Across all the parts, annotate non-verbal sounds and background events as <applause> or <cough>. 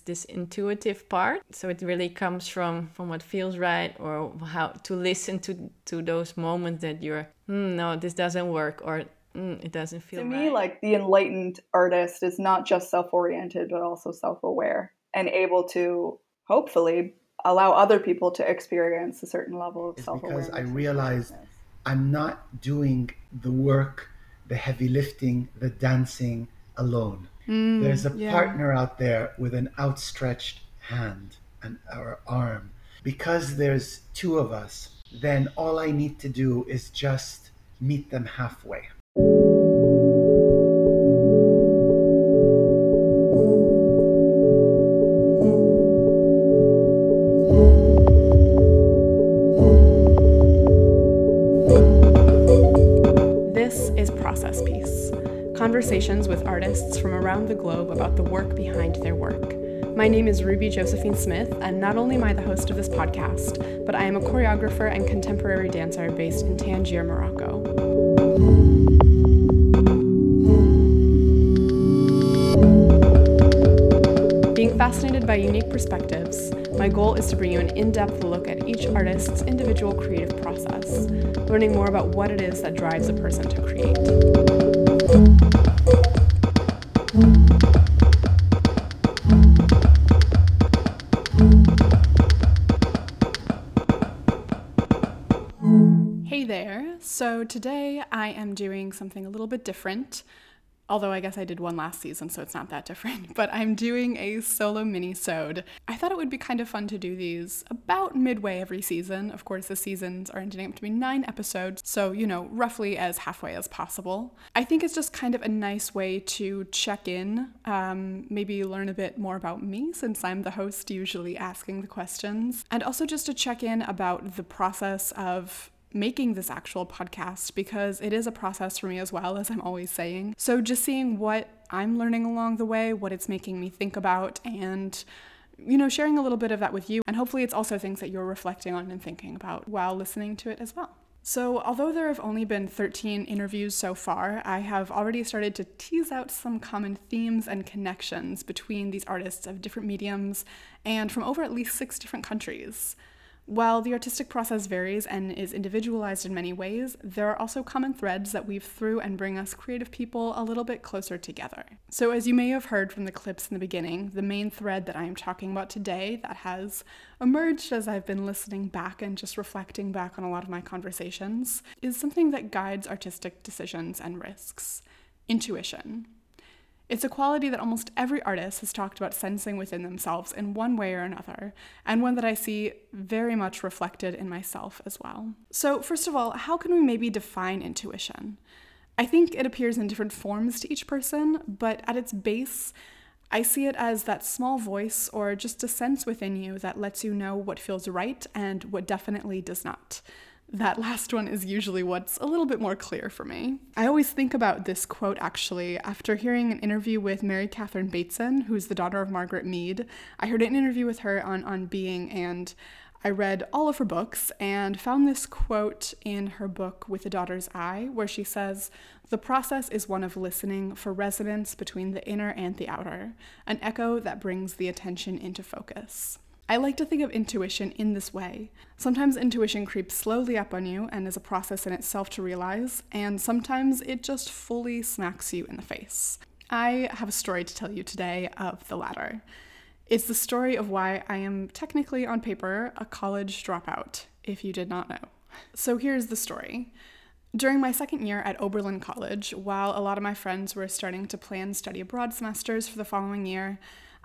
this intuitive part. So it really comes from from what feels right or how to listen to to those moments that you're, hmm, no, this doesn't work or mm, it doesn't feel. To right. me, like the enlightened artist is not just self-oriented but also self-aware and able to hopefully allow other people to experience a certain level of It's self-awareness. because I realized I'm not doing the work, the heavy lifting, the dancing alone. Mm, There's a yeah. partner out there with an outstretched hand and our arm. Because there's two of us, then all I need to do is just meet them halfway. Conversations with artists from around the globe about the work behind their work. My name is Ruby Josephine Smith, and not only am I the host of this podcast, but I am a choreographer and contemporary dancer based in Tangier, Morocco. Being fascinated by unique perspectives, my goal is to bring you an in depth look at each artist's individual creative process, learning more about what it is that drives a person to create. So today I am doing something a little bit different. Although I guess I did one last season, so it's not that different. <laughs> But I'm doing a solo mini-sode. I thought it would be kind of fun to do these about midway every season. Of course, the seasons are ending up to be nine episodes, so you know, roughly as halfway as possible. I think it's just kind of a nice way to check in, um, maybe learn a bit more about me since I'm the host, usually asking the questions, and also just to check in about the process of making this actual podcast because it is a process for me as well, as I'm always saying. So, just seeing what I'm learning along the way, what it's making me think about, and you know, sharing a little bit of that with you. And hopefully, it's also things that you're reflecting on and thinking about while listening to it as well. So, although there have only been 13 interviews so far, I have already started to tease out some common themes and connections between these artists of different mediums and from over at least six different countries. While the artistic process varies and is individualized in many ways, there are also common threads that weave through and bring us creative people a little bit closer together. So, as you may have heard from the clips in the beginning, the main thread that I am talking about today that has emerged as I've been listening back and just reflecting back on a lot of my conversations is something that guides artistic decisions and risks intuition. It's a quality that almost every artist has talked about sensing within themselves in one way or another, and one that I see very much reflected in myself as well. So, first of all, how can we maybe define intuition? I think it appears in different forms to each person, but at its base, I see it as that small voice or just a sense within you that lets you know what feels right and what definitely does not. That last one is usually what's a little bit more clear for me. I always think about this quote actually after hearing an interview with Mary Catherine Bateson, who's the daughter of Margaret Mead. I heard an interview with her on, on Being, and I read all of her books and found this quote in her book, With a Daughter's Eye, where she says, The process is one of listening for resonance between the inner and the outer, an echo that brings the attention into focus. I like to think of intuition in this way. Sometimes intuition creeps slowly up on you and is a process in itself to realize, and sometimes it just fully smacks you in the face. I have a story to tell you today of the latter. It's the story of why I am technically, on paper, a college dropout, if you did not know. So here's the story. During my second year at Oberlin College, while a lot of my friends were starting to plan study abroad semesters for the following year,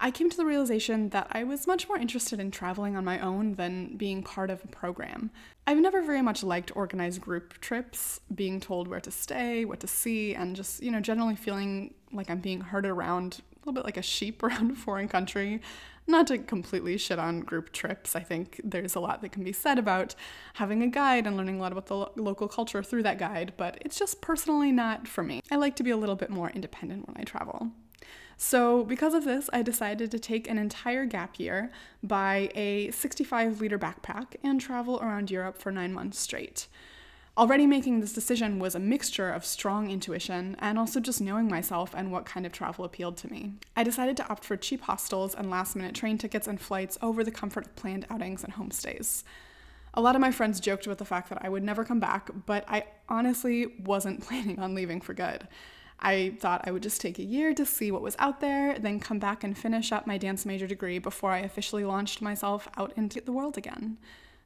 I came to the realization that I was much more interested in traveling on my own than being part of a program. I've never very much liked organized group trips, being told where to stay, what to see, and just, you know, generally feeling like I'm being herded around a little bit like a sheep <laughs> around a foreign country. Not to completely shit on group trips, I think there's a lot that can be said about having a guide and learning a lot about the lo- local culture through that guide, but it's just personally not for me. I like to be a little bit more independent when I travel. So, because of this, I decided to take an entire gap year, buy a 65 liter backpack, and travel around Europe for nine months straight. Already making this decision was a mixture of strong intuition and also just knowing myself and what kind of travel appealed to me. I decided to opt for cheap hostels and last minute train tickets and flights over the comfort of planned outings and homestays. A lot of my friends joked about the fact that I would never come back, but I honestly wasn't <laughs> planning on leaving for good. I thought I would just take a year to see what was out there, then come back and finish up my dance major degree before I officially launched myself out into the world again.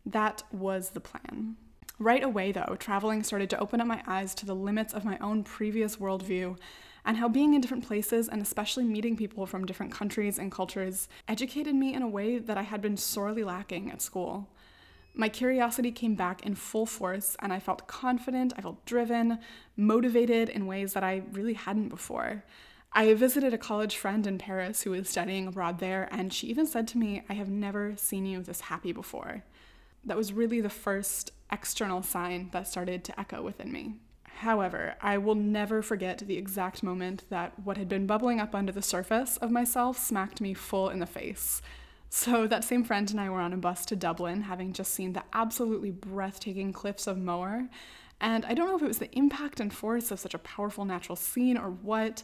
That was the plan. Right away, though, traveling started to open up my eyes to the limits of my own previous worldview and how being in different places and especially meeting people from different countries and cultures educated me in a way that I had been sorely lacking at school. My curiosity came back in full force, and I felt confident, I felt driven, motivated in ways that I really hadn't before. I visited a college friend in Paris who was studying abroad there, and she even said to me, I have never seen you this happy before. That was really the first external sign that started to echo within me. However, I will never forget the exact moment that what had been bubbling up under the surface of myself smacked me full in the face. So, <laughs> that same friend and I were on a bus to Dublin, having just seen the absolutely breathtaking cliffs of Moher. And I don't know if it was the impact and force of such a powerful natural scene or what,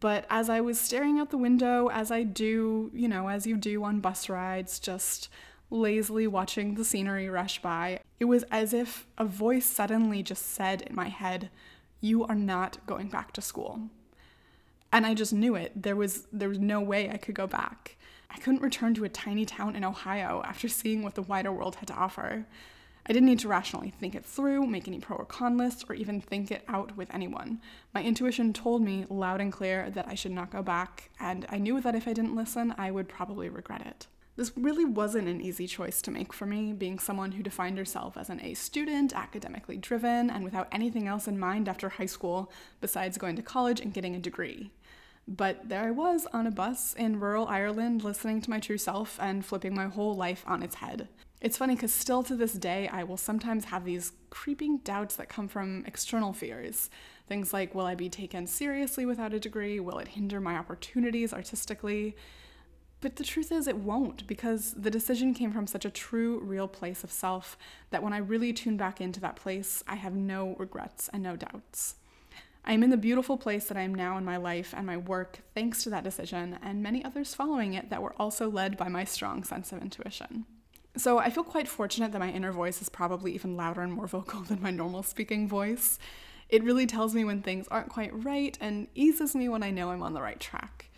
but as I was staring out the window, as I do, you know, as you do on bus rides, just lazily watching the scenery rush by, it was as if a voice suddenly just said in my head, You are not going back to school. And I just knew it. There was there was no way I could go back. I couldn't return to a tiny town in Ohio after seeing what the wider world had to offer. I didn't need to rationally think it through, make any pro or con lists, or even think it out with anyone. My intuition told me loud and clear that I should not go back, and I knew that if I didn't listen, I would probably regret it. This really wasn't an easy choice to make for me, being someone who defined herself as an A student, academically driven, and without anything else in mind after high school besides going to college and getting a degree. But there I was on a bus in rural Ireland listening to my true self and flipping my whole life on its head. It's funny because still to this day, I will sometimes have these creeping doubts that come from external fears. Things like, will I be taken seriously without a degree? Will it hinder my opportunities artistically? But the truth is, it won't, because the decision came from such a true, real place of self that when I really tune back into that place, I have no regrets and no doubts. I am in the beautiful place that I am now in my life and my work thanks to that decision, and many others following it that were also led by my strong sense of intuition. So I feel quite fortunate that my inner voice is probably even louder and more <laughs> vocal than my normal speaking voice. It really tells me when things aren't quite right and eases me when I know I'm on the right track.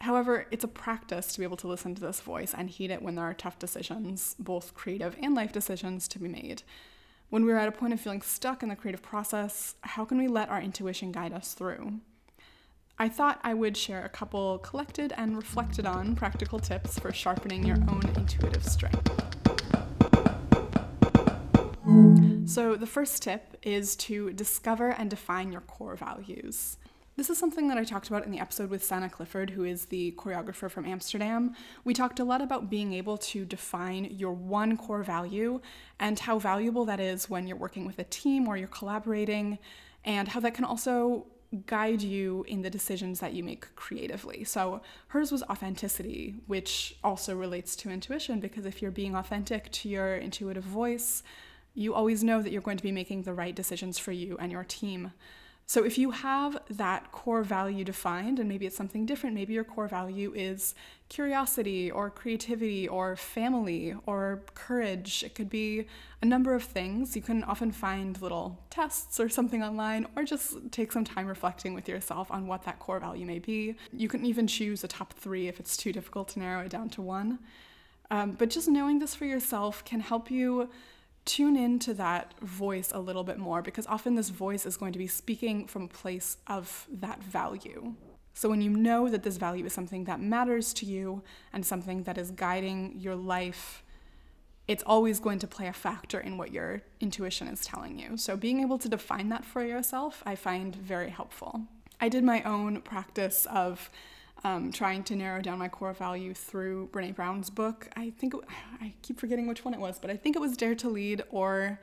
However, it's a practice to be able to listen to this voice and heed it when there are tough decisions, both creative and life decisions, to be made. When we're at a point of feeling stuck in the creative process, how can we let our intuition guide us through? I thought I would share a couple collected and reflected on practical tips for sharpening your own intuitive strength. So, the first tip is to discover and define your core values. This is something that I talked about in the episode with Sana Clifford, who is the choreographer from Amsterdam. We talked a lot about being able to define your one core value and how valuable that is when you're working with a team or you're collaborating, and how that can also guide you in the decisions that you make creatively. So hers was authenticity, which also relates to intuition because if you're being authentic to your intuitive voice, you always know that you're going to be making the right decisions for you and your team. So if you have that core value defined, and maybe it's something different, maybe your core value is curiosity or creativity or family or courage. It could be a number of things. You can often find little tests or something online, or just take some time reflecting with yourself on what that core value may be. You can even choose a top three if it's too difficult to narrow it down to one. Um, but just knowing this for yourself can help you tune into that voice a little bit more because often this voice is going to be speaking from a place of that value. So when you know that this value is something that matters to you and something that is guiding your life, it's always going to play a factor in what your intuition is telling you. So being able to define that for yourself, I find very helpful. I did my own practice of um, trying to narrow down my core value through Brene Brown's book. I think it, I keep forgetting which one it was, but I think it was Dare to Lead or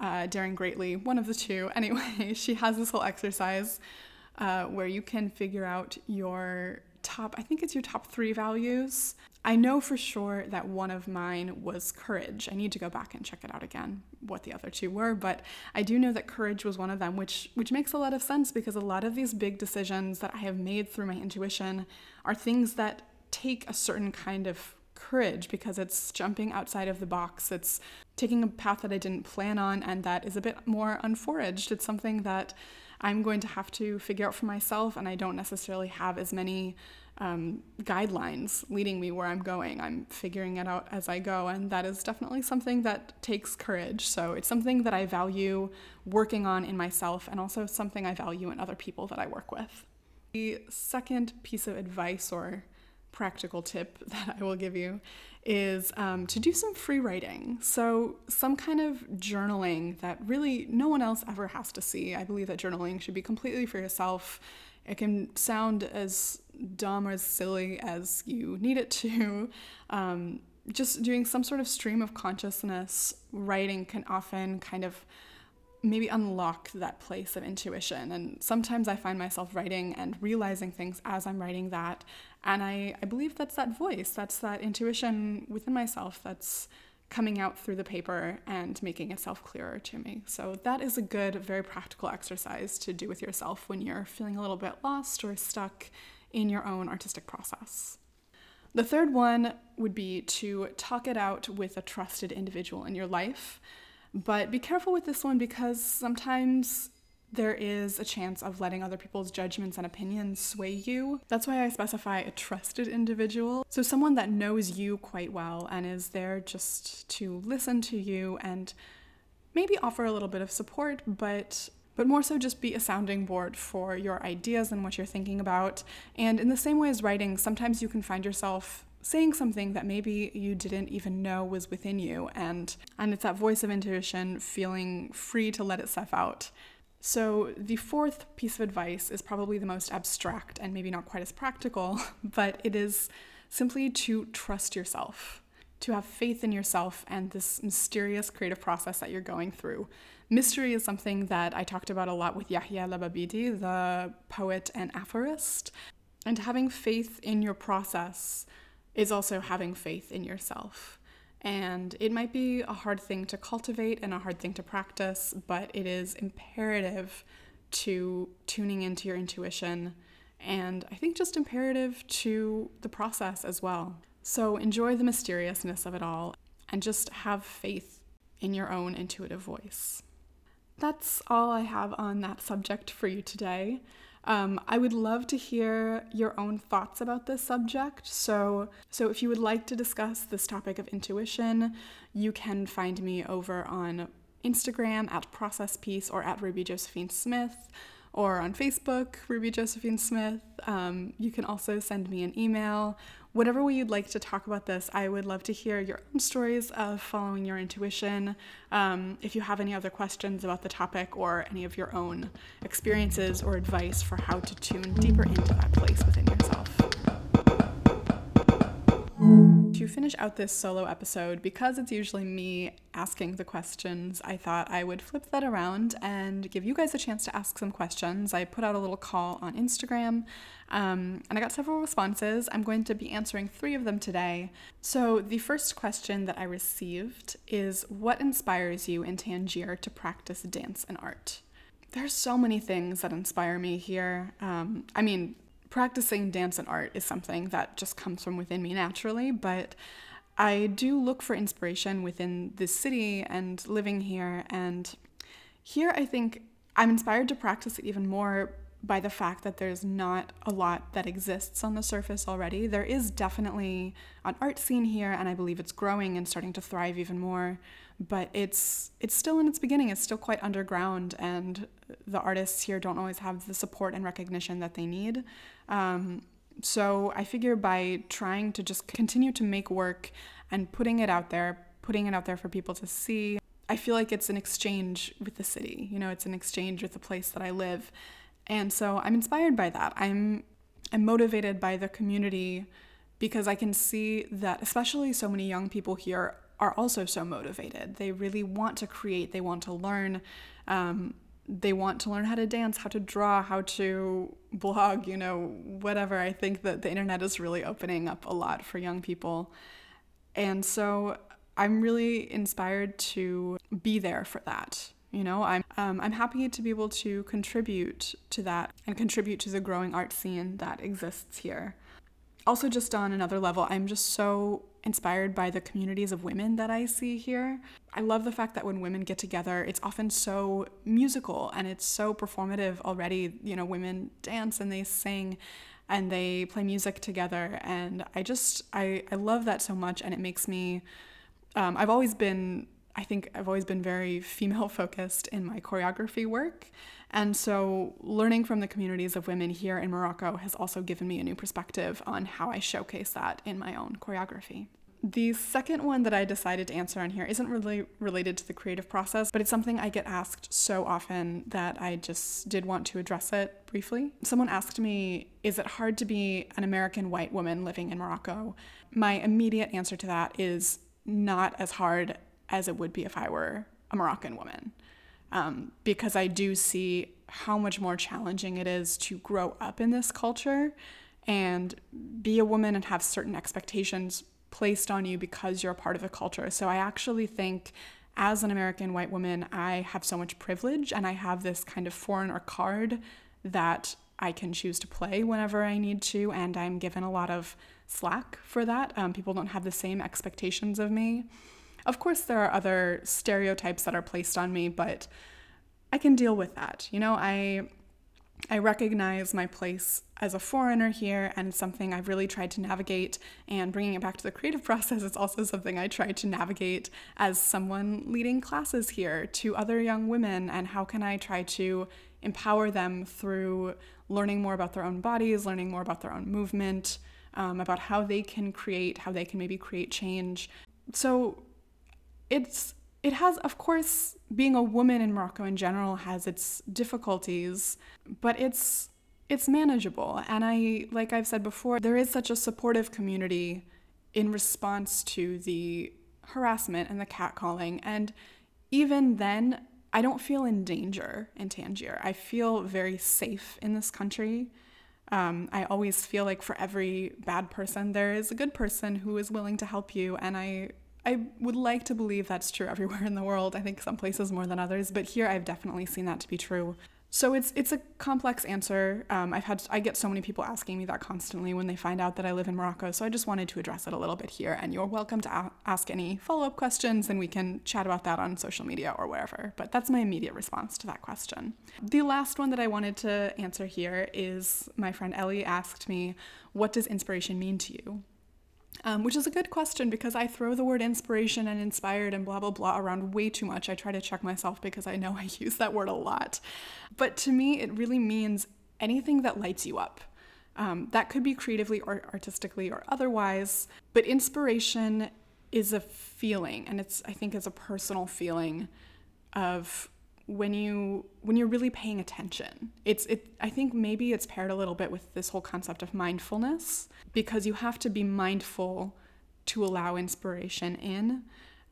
uh, Daring Greatly, one of the two. <laughs> Anyway, she has this whole exercise uh, where you can figure out your top, I think it's your top three values. I know for sure that one of mine was courage. I need to go back and check it out again, what the other two were, but I do know that courage was one of them, which which makes a lot of sense because a lot of these big decisions that I have made through my intuition are things that take a certain kind of courage because it's jumping outside of the box. It's taking a path that I didn't plan on and that is a bit more unforaged. It's something that I'm going to have to figure out for myself, and I don't necessarily have as many um, guidelines leading me where I'm going. I'm figuring it out as I go, and that is definitely something that takes courage. So it's something that I value working on in myself, and also something I value in other people that I work with. The second piece of advice or practical tip <laughs> that I will give you is um, to do some free writing. So, some kind of journaling that really no one else ever has to see. I believe that journaling should be completely for yourself. It can sound as dumb or as silly as you need it to. Um, just doing some sort of stream of consciousness writing can often kind of maybe unlock that place of intuition. And sometimes I find myself writing and realizing things as I'm writing that. And I, I believe that's that voice, that's that intuition within myself that's coming out through the paper and making itself clearer to me. So, that is a good, very practical exercise to do with yourself when you're feeling a little bit lost or stuck in your own artistic process. The third one would be to talk it out with a trusted individual in your life. But be careful with this one because sometimes there is a chance of letting other people's judgments and opinions sway you. That's why I specify a trusted individual. So, someone that knows you quite well and is there just to listen to you and maybe offer a little bit of support, but but more so just be a sounding board for your ideas and what you're thinking about. And in the same way as writing, sometimes you can find yourself saying something that maybe you didn't even know was within you and and it's that voice of intuition feeling free to let itself out. So, the fourth piece of advice is probably the most abstract and maybe not quite as practical, <laughs> but it is simply to trust yourself, to have faith in yourself and this mysterious creative process that you're going through. Mystery is something that I talked about a lot with Yahya Lababidi, the poet and aphorist. And having faith in your process is also having faith in yourself. And it might be a hard thing to cultivate and a hard thing to practice, but it is imperative to tuning into your intuition and I think just imperative to the process as well. So enjoy the mysteriousness of it all and just have faith in your own intuitive voice that's all I have on that subject for you today. Um, I would love to hear your own thoughts about this subject. So, so if you would like to discuss this topic of intuition, you can find me over on Instagram at Process Piece or at Ruby Josephine Smith, or on Facebook, Ruby Josephine Smith. Um, you can also send me an email whatever way you'd like to talk about this, I would love to hear your own stories of following your intuition. Um, if you have any other questions about the topic or any of your own experiences or advice for how to tune deeper into that place within yourself. Finish out this solo episode, because it's usually me asking the questions, I thought I would flip that around and give you guys a chance to ask some questions. I put out a little call on Instagram um, and I got several responses. I'm going to be answering three of them today. So, the first question that I received is What inspires you in Tangier to practice dance and art? There's so many things that inspire me here. Um, I mean, practicing dance and art is something that just comes from within me naturally, but I do look for inspiration within this city and living here. And here, I think I'm inspired to practice it even more by the fact that there's not a lot that exists on the surface already. There is definitely an art scene here, and I believe it's growing and starting to thrive even more. But it's it's still in its beginning. It's still quite underground, and the artists here don't always have the support and recognition that they need. Um, so I figure by trying to just continue to make work and putting it out there, putting it out there for people to see, I feel like it's an exchange with the city. You know, it's an exchange with the place that I live. And so I'm inspired by that. I'm I'm motivated by the community because I can see that especially so many young people here are also so motivated. They really want to create, they want to learn. Um, they want to learn how to dance, how to draw, how to blog, you know, whatever. I think that the internet is really opening up a lot for young people. And so I'm really inspired to be there for that. You know, I'm um, I'm happy to be able to contribute to that and contribute to the growing art scene that exists here. Also, just on another level, I'm just so inspired by the communities of women that I see here. I love the fact that when women get together, it's often so musical and it's so performative already. You know, women dance and they sing and they play music together. And I just, I, I love that so much. And it makes me, um, I've always been, I think I've always been very female <laughs> focused in my choreography work. And so, learning from the communities of women here in Morocco has also given me a new perspective on how I showcase that in my own choreography. The second one that I decided to answer on here isn't really related to the creative process, but it's something I get asked so often that I just did want to address it briefly. Someone asked me, Is it hard to be an American white woman living in Morocco? My immediate answer to that is not as hard as it would be if I were a Moroccan woman um, because I do see how much more challenging it is to grow up in this culture and be a woman and have certain expectations placed on you because you're a part of a culture. So I actually think as an American white woman, I have so much privilege and I have this kind of foreigner card that I can choose to play whenever I need to, and I'm given a lot of slack for that. Um, people don't have the same expectations of me. Of course, there are other stereotypes that are placed on me, but I can deal with that. You know, I I recognize my place as a foreigner here, and something I've really tried to navigate. And bringing it back to the creative <laughs> process, it's also something I try to navigate as someone leading classes here to other young women. And how can I try to empower them through learning more about their own bodies, learning more about their own movement, um, about how they can create, how they can maybe create change. So, it's it has of course being a woman in Morocco in general has its difficulties, but it's it's manageable. And I like I've said before, there is such a supportive community in response to the harassment and the catcalling and even then I don't feel in danger in Tangier. I feel very safe in this country. Um, I always feel like for every bad person, there is a good person who is willing to help you. And I I would like to believe that's true everywhere in the world. I think some places more than others, but here I've definitely seen that to be true. So it's it's a complex answer. Um, I've had I get so many people asking me that constantly when they find out that I live in Morocco. So I just wanted to address it a little bit here, and you're welcome to a- ask any follow up questions, and we can chat about that on social media or wherever. But that's my immediate response to that question. The last one that I wanted to answer here is my friend Ellie asked me, "What does inspiration mean to you?" Um, which is a good question because I throw the word inspiration and inspired and blah, blah, blah around way too much. I try to check myself because I know I <laughs> use that word a lot. But to me, it really means anything that lights you up. Um, that could be creatively or artistically or otherwise, but inspiration is a feeling, and it's, I think, it's a personal feeling of when you when you're really paying attention. It's it i think maybe it's paired a little bit with this whole concept of mindfulness because you have to be mindful to allow inspiration in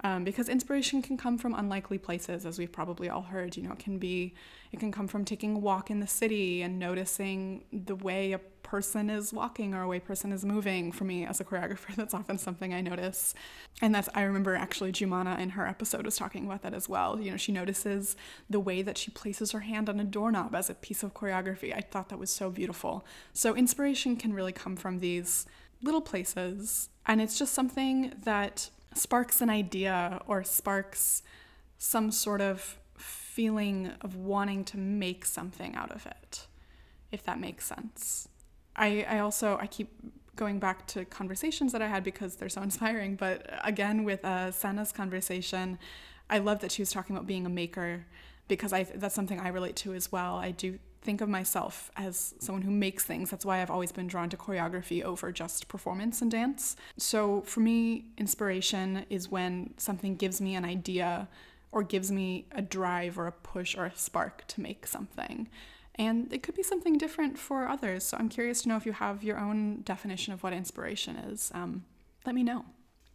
um, because inspiration can come from unlikely places as we've probably all heard. You know it can be it can come from taking a walk in the city and noticing the way a person is walking or a way person is moving for me as a choreographer <laughs> that's often something i notice. And that's i remember actually jumana in her episode was talking about that as well. You know she notices the way that she places her hand on a doorknob as a piece of choreography. I thought that was so beautiful. So inspiration can really come from these little places and it's just something that sparks an idea or sparks some sort of feeling of wanting to make something out of it, if that makes sense. I, I also I keep going back to conversations that I had because they're so <laughs> inspiring. But again, with uh, Sana's conversation, I love that she was talking about being a maker because I that's something I relate to as well. I do think of myself as someone who makes things. That's why I've always been drawn to choreography over just performance and dance. So for me, inspiration is when something gives me an idea or gives me a drive or a push or a spark to make something. And it could be something different for others. So I'm curious to know if you have your own definition of what inspiration is. Um, let me know.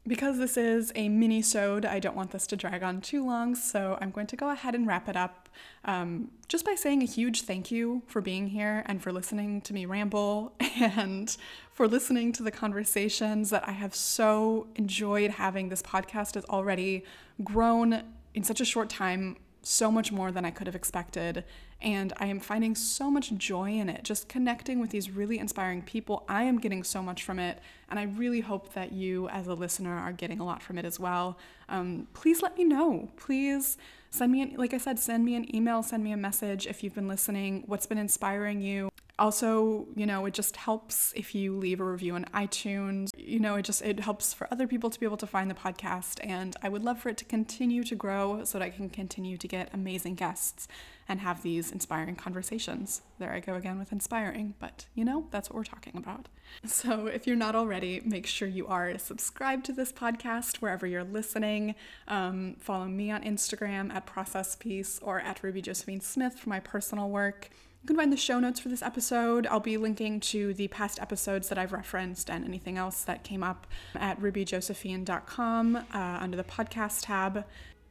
Because this is a mini-sode, I don't want this to drag on too long, so I'm going to go ahead and wrap it up um, just by saying a huge thank you for being here and for listening to me ramble <laughs> and for listening to the conversations that I have so enjoyed having. This podcast has already grown in such a short time so much more than I could have expected. And I am finding so much joy in it, just connecting with these really inspiring people. I am getting so much from it. And I really hope that you, as a listener, are getting a lot from it as well. Um, please let me know. Please send me, an, like I said, send me an email, send me a message if you've been listening, what's been inspiring you. Also, you know, it just helps if you leave a review on iTunes. You know, it just it helps for other people to be able to find the podcast and I would love for it to continue to grow so that I can continue to get amazing guests and have these inspiring conversations. There I go again with inspiring, but you know, that's what we're talking about. So, if you're not already, make sure you are subscribed to this podcast wherever you're listening. Um, follow me on Instagram at Process Piece or at Ruby Josephine Smith for my personal work. You can find the show notes for this episode. I'll be linking to the past episodes that I've referenced and anything else that came up at rubyjosephine.com uh, under the podcast tab.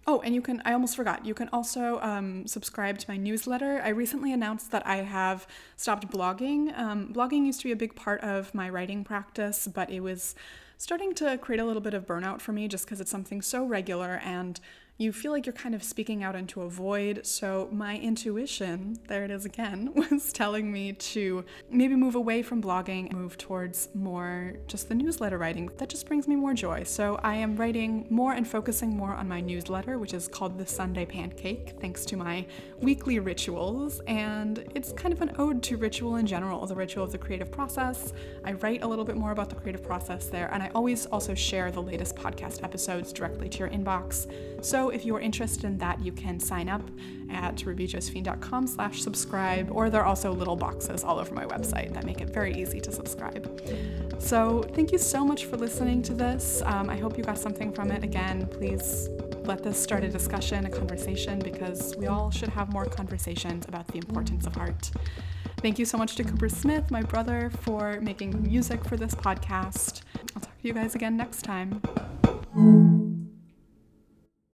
Oh, and you can, I almost forgot, you can also um, subscribe to my newsletter. I recently announced that I have stopped blogging. Um, blogging used to be a big part of my writing practice, but it was starting to create a little bit of burnout for me just because it's something so regular and you feel like you're kind of speaking out into a void. So, my intuition, there it is again, <laughs> was telling me to maybe move away from blogging, move towards more just the newsletter writing. That just brings me more joy. So, I am writing more and focusing more on my newsletter, which is called the Sunday Pancake, thanks to my weekly rituals. And it's kind of an ode to ritual in general, the ritual of the creative process. I write a little bit more about the creative process there, and I always also share the latest podcast episodes directly to your inbox. So, if you are interested in that, you can sign up at rubyjosephine.com slash subscribe, or there are also little boxes all over my website that make it very easy to subscribe. So thank you so much for listening to this. Um, I hope you got something from it. Again, please let this start a discussion, a conversation, because we all should have more conversations about the importance of art. Thank you so much to Cooper Smith, my brother, for making music for this podcast. I'll talk to you guys again next time.